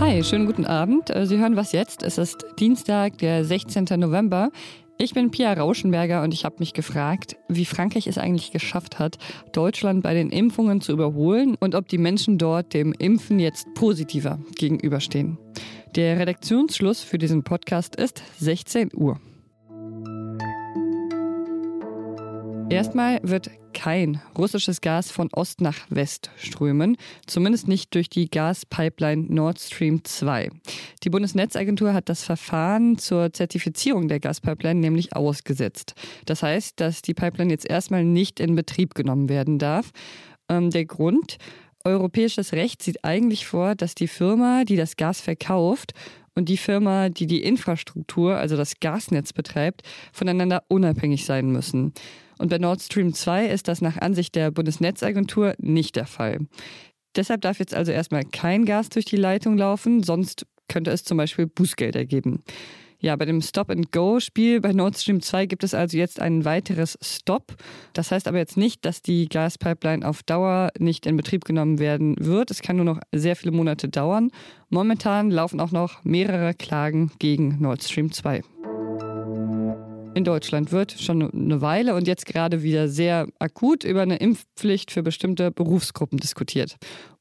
Hi, schönen guten Abend. Äh, Sie hören was jetzt. Es ist Dienstag, der 16. November. Ich bin Pia Rauschenberger und ich habe mich gefragt, wie Frankreich es eigentlich geschafft hat, Deutschland bei den Impfungen zu überholen und ob die Menschen dort dem Impfen jetzt positiver gegenüberstehen. Der Redaktionsschluss für diesen Podcast ist 16 Uhr. Erstmal wird kein russisches Gas von Ost nach West strömen, zumindest nicht durch die Gaspipeline Nord Stream 2. Die Bundesnetzagentur hat das Verfahren zur Zertifizierung der Gaspipeline nämlich ausgesetzt. Das heißt, dass die Pipeline jetzt erstmal nicht in Betrieb genommen werden darf. Ähm, der Grund, europäisches Recht sieht eigentlich vor, dass die Firma, die das Gas verkauft, und die Firma, die die Infrastruktur, also das Gasnetz betreibt, voneinander unabhängig sein müssen. Und bei Nord Stream 2 ist das nach Ansicht der Bundesnetzagentur nicht der Fall. Deshalb darf jetzt also erstmal kein Gas durch die Leitung laufen, sonst könnte es zum Beispiel Bußgelder geben. Ja, bei dem Stop-and-Go-Spiel bei Nord Stream 2 gibt es also jetzt ein weiteres Stop. Das heißt aber jetzt nicht, dass die Gaspipeline auf Dauer nicht in Betrieb genommen werden wird. Es kann nur noch sehr viele Monate dauern. Momentan laufen auch noch mehrere Klagen gegen Nord Stream 2 in Deutschland wird schon eine Weile und jetzt gerade wieder sehr akut über eine Impfpflicht für bestimmte Berufsgruppen diskutiert.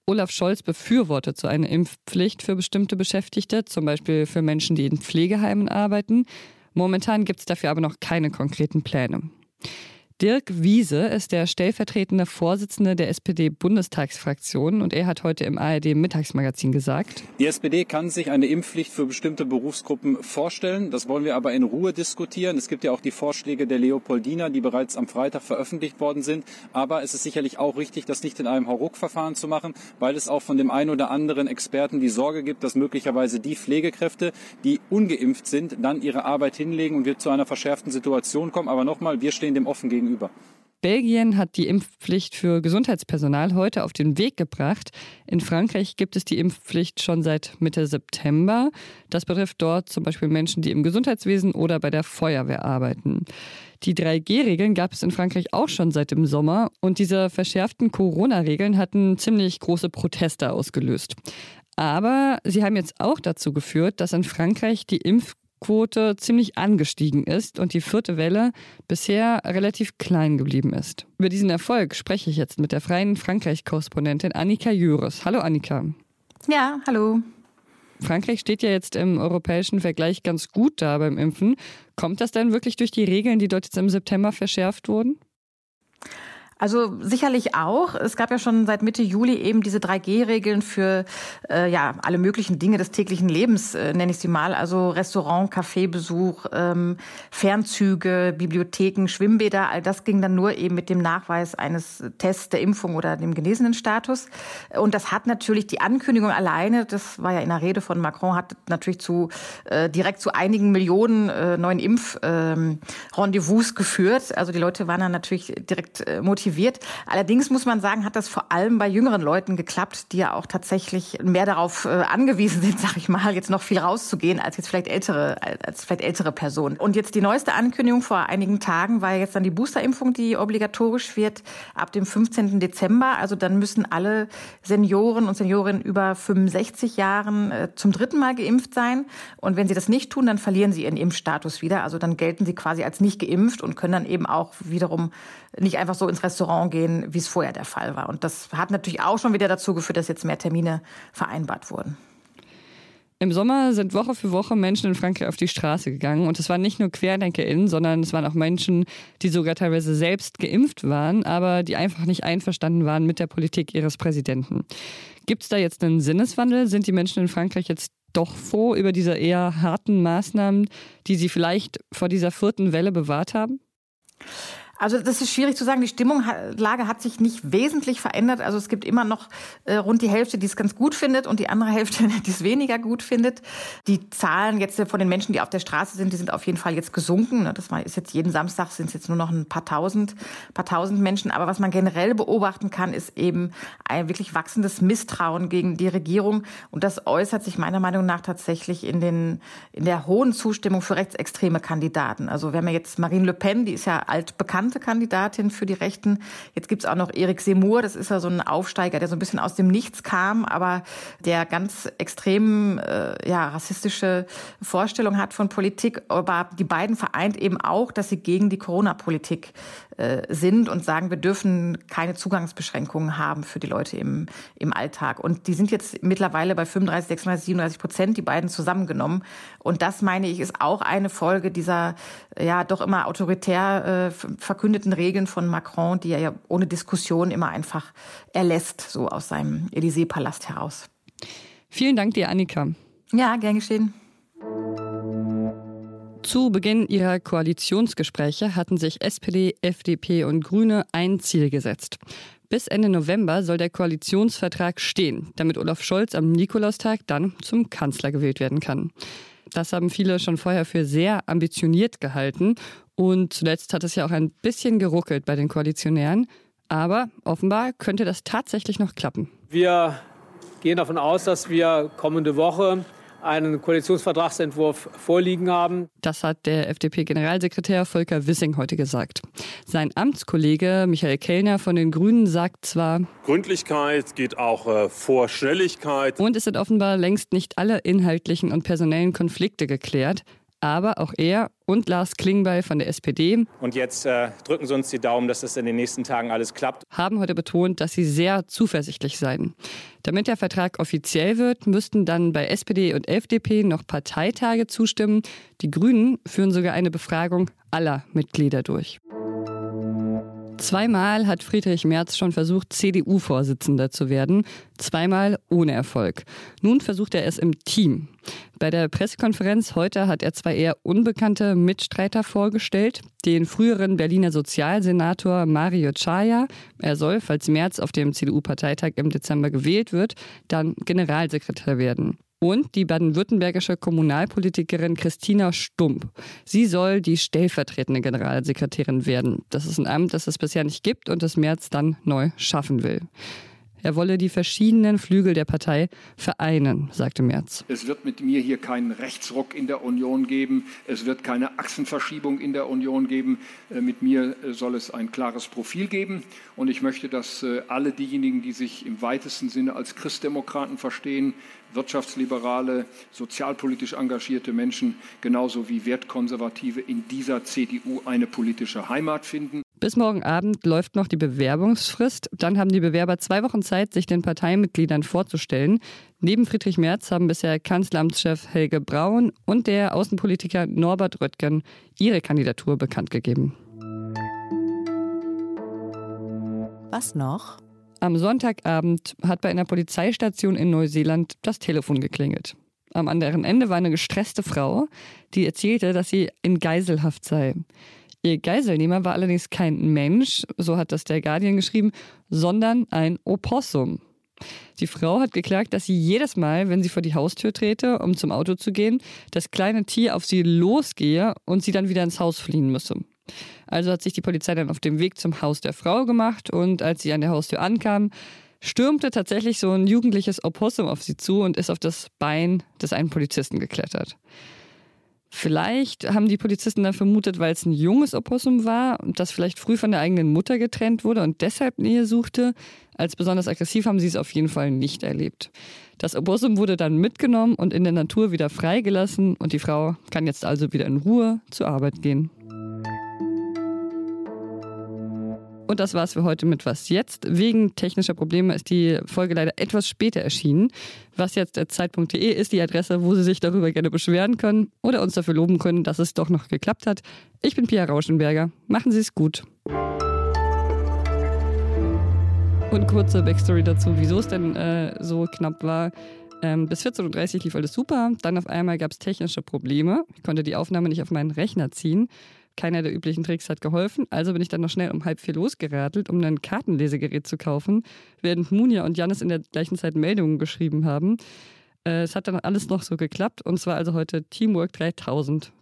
Olaf Scholz befürwortet so eine Impfpflicht für bestimmte Beschäftigte, zum Beispiel für Menschen, die in Pflegeheimen arbeiten. Momentan gibt es dafür aber noch keine konkreten Pläne. Dirk Wiese ist der stellvertretende Vorsitzende der SPD-Bundestagsfraktion und er hat heute im ARD-Mittagsmagazin gesagt, die SPD kann sich eine Impfpflicht für bestimmte Berufsgruppen vorstellen. Das wollen wir aber in Ruhe diskutieren. Es gibt ja auch die Vorschläge der Leopoldina, die bereits am Freitag veröffentlicht worden sind. Aber es ist sicherlich auch richtig, das nicht in einem Hauruck-Verfahren zu machen, weil es auch von dem einen oder anderen Experten die Sorge gibt, dass möglicherweise die Pflegekräfte, die ungeimpft sind, dann ihre Arbeit hinlegen und wir zu einer verschärften Situation kommen. Aber nochmal, wir stehen dem offen gegenüber gegenüber. Belgien hat die Impfpflicht für Gesundheitspersonal heute auf den Weg gebracht. In Frankreich gibt es die Impfpflicht schon seit Mitte September. Das betrifft dort zum Beispiel Menschen, die im Gesundheitswesen oder bei der Feuerwehr arbeiten. Die 3G-Regeln gab es in Frankreich auch schon seit dem Sommer und diese verschärften Corona-Regeln hatten ziemlich große Proteste ausgelöst. Aber sie haben jetzt auch dazu geführt, dass in Frankreich die Impf Quote ziemlich angestiegen ist und die vierte Welle bisher relativ klein geblieben ist. Über diesen Erfolg spreche ich jetzt mit der freien Frankreich-Korrespondentin Annika Jöres. Hallo Annika. Ja, hallo. Frankreich steht ja jetzt im europäischen Vergleich ganz gut da beim Impfen. Kommt das denn wirklich durch die Regeln, die dort jetzt im September verschärft wurden? Also sicherlich auch. Es gab ja schon seit Mitte Juli eben diese 3G-Regeln für äh, ja alle möglichen Dinge des täglichen Lebens, äh, nenne ich sie mal. Also Restaurant, Kaffeebesuch, ähm, Fernzüge, Bibliotheken, Schwimmbäder. All das ging dann nur eben mit dem Nachweis eines Tests der Impfung oder dem genesenen Status. Und das hat natürlich die Ankündigung alleine, das war ja in der Rede von Macron, hat natürlich zu äh, direkt zu einigen Millionen äh, neuen Impf-Rendezvous ähm, geführt. Also die Leute waren dann natürlich direkt äh, motiviert motiviert. Allerdings muss man sagen, hat das vor allem bei jüngeren Leuten geklappt, die ja auch tatsächlich mehr darauf äh, angewiesen sind, sag ich mal, jetzt noch viel rauszugehen als jetzt vielleicht ältere, als vielleicht ältere Personen. Und jetzt die neueste Ankündigung vor einigen Tagen war jetzt dann die Boosterimpfung, die obligatorisch wird ab dem 15. Dezember. Also dann müssen alle Senioren und Seniorinnen über 65 Jahren äh, zum dritten Mal geimpft sein. Und wenn sie das nicht tun, dann verlieren sie ihren Impfstatus wieder. Also dann gelten sie quasi als nicht geimpft und können dann eben auch wiederum nicht einfach so ins Restaurant gehen, wie es vorher der Fall war. Und das hat natürlich auch schon wieder dazu geführt, dass jetzt mehr Termine vereinbart wurden. Im Sommer sind Woche für Woche Menschen in Frankreich auf die Straße gegangen. Und es waren nicht nur QuerdenkerInnen, sondern es waren auch Menschen, die sogar teilweise selbst geimpft waren, aber die einfach nicht einverstanden waren mit der Politik ihres Präsidenten. Gibt es da jetzt einen Sinneswandel? Sind die Menschen in Frankreich jetzt doch froh über diese eher harten Maßnahmen, die sie vielleicht vor dieser vierten Welle bewahrt haben? Also das ist schwierig zu sagen. Die Stimmungslage hat sich nicht wesentlich verändert. Also es gibt immer noch äh, rund die Hälfte, die es ganz gut findet und die andere Hälfte, die es weniger gut findet. Die Zahlen jetzt von den Menschen, die auf der Straße sind, die sind auf jeden Fall jetzt gesunken. Ne? Das ist jetzt jeden Samstag sind es jetzt nur noch ein paar tausend, paar tausend Menschen. Aber was man generell beobachten kann, ist eben ein wirklich wachsendes Misstrauen gegen die Regierung. Und das äußert sich meiner Meinung nach tatsächlich in den, in der hohen Zustimmung für rechtsextreme Kandidaten. Also wir haben ja jetzt Marine Le Pen, die ist ja altbekannt bekannte Kandidatin für die Rechten. Jetzt gibt's auch noch Erik Semur, das ist ja so ein Aufsteiger, der so ein bisschen aus dem Nichts kam, aber der ganz extrem äh, ja, rassistische Vorstellung hat von Politik. Aber die beiden vereint eben auch, dass sie gegen die Corona-Politik äh, sind und sagen, wir dürfen keine Zugangsbeschränkungen haben für die Leute im, im Alltag. Und die sind jetzt mittlerweile bei 35, 36, 37 Prozent, die beiden zusammengenommen. Und das, meine ich, ist auch eine Folge dieser ja doch immer autoritär äh, verkündeten Regeln von Macron, die er ja ohne Diskussion immer einfach erlässt, so aus seinem Élysée-Palast heraus. Vielen Dank dir, Annika. Ja, gern geschehen. Zu Beginn ihrer Koalitionsgespräche hatten sich SPD, FDP und Grüne ein Ziel gesetzt. Bis Ende November soll der Koalitionsvertrag stehen, damit Olaf Scholz am Nikolaustag dann zum Kanzler gewählt werden kann. Das haben viele schon vorher für sehr ambitioniert gehalten. Und zuletzt hat es ja auch ein bisschen geruckelt bei den Koalitionären. Aber offenbar könnte das tatsächlich noch klappen. Wir gehen davon aus, dass wir kommende Woche einen Koalitionsvertragsentwurf vorliegen haben. Das hat der FDP-Generalsekretär Volker Wissing heute gesagt. Sein Amtskollege Michael Kellner von den Grünen sagt zwar, Gründlichkeit geht auch äh, vor Schnelligkeit. Und es sind offenbar längst nicht alle inhaltlichen und personellen Konflikte geklärt. Aber auch er und Lars Klingbeil von der SPD. Und jetzt äh, drücken Sie uns die Daumen, dass das in den nächsten Tagen alles klappt. Haben heute betont, dass sie sehr zuversichtlich seien. Damit der Vertrag offiziell wird, müssten dann bei SPD und FDP noch Parteitage zustimmen. Die Grünen führen sogar eine Befragung aller Mitglieder durch. Zweimal hat Friedrich Merz schon versucht, CDU-Vorsitzender zu werden. Zweimal ohne Erfolg. Nun versucht er es im Team. Bei der Pressekonferenz heute hat er zwei eher unbekannte Mitstreiter vorgestellt. Den früheren Berliner Sozialsenator Mario Chaya. Er soll, falls Merz auf dem CDU-Parteitag im Dezember gewählt wird, dann Generalsekretär werden und die baden-württembergische Kommunalpolitikerin Christina Stump. Sie soll die stellvertretende Generalsekretärin werden. Das ist ein Amt, das es bisher nicht gibt und das März dann neu schaffen will. Er wolle die verschiedenen Flügel der Partei vereinen, sagte Merz. Es wird mit mir hier keinen Rechtsruck in der Union geben. Es wird keine Achsenverschiebung in der Union geben. Äh, mit mir äh, soll es ein klares Profil geben. Und ich möchte, dass äh, alle diejenigen, die sich im weitesten Sinne als Christdemokraten verstehen, wirtschaftsliberale, sozialpolitisch engagierte Menschen genauso wie Wertkonservative in dieser CDU eine politische Heimat finden. Bis morgen Abend läuft noch die Bewerbungsfrist. Dann haben die Bewerber zwei Wochen Zeit, sich den Parteimitgliedern vorzustellen. Neben Friedrich Merz haben bisher Kanzleramtschef Helge Braun und der Außenpolitiker Norbert Röttgen ihre Kandidatur bekannt gegeben. Was noch? Am Sonntagabend hat bei einer Polizeistation in Neuseeland das Telefon geklingelt. Am anderen Ende war eine gestresste Frau, die erzählte, dass sie in Geiselhaft sei. Ihr Geiselnehmer war allerdings kein Mensch, so hat das der Guardian geschrieben, sondern ein Opossum. Die Frau hat geklagt, dass sie jedes Mal, wenn sie vor die Haustür trete, um zum Auto zu gehen, das kleine Tier auf sie losgehe und sie dann wieder ins Haus fliehen müsse. Also hat sich die Polizei dann auf dem Weg zum Haus der Frau gemacht und als sie an der Haustür ankam, stürmte tatsächlich so ein jugendliches Opossum auf sie zu und ist auf das Bein des einen Polizisten geklettert. Vielleicht haben die Polizisten dann vermutet, weil es ein junges Opossum war und das vielleicht früh von der eigenen Mutter getrennt wurde und deshalb Nähe suchte. Als besonders aggressiv haben sie es auf jeden Fall nicht erlebt. Das Opossum wurde dann mitgenommen und in der Natur wieder freigelassen und die Frau kann jetzt also wieder in Ruhe zur Arbeit gehen. Und das war's für heute mit Was Jetzt. Wegen technischer Probleme ist die Folge leider etwas später erschienen. Was jetzt Zeit.de ist die Adresse, wo Sie sich darüber gerne beschweren können oder uns dafür loben können, dass es doch noch geklappt hat. Ich bin Pia Rauschenberger. Machen Sie es gut. Und kurze Backstory dazu, wieso es denn äh, so knapp war. Ähm, bis 14.30 Uhr lief alles super. Dann auf einmal gab es technische Probleme. Ich konnte die Aufnahme nicht auf meinen Rechner ziehen. Keiner der üblichen Tricks hat geholfen, also bin ich dann noch schnell um halb vier losgeradelt, um ein Kartenlesegerät zu kaufen, während Munja und Janis in der gleichen Zeit Meldungen geschrieben haben. Äh, es hat dann alles noch so geklappt und zwar also heute Teamwork 3000.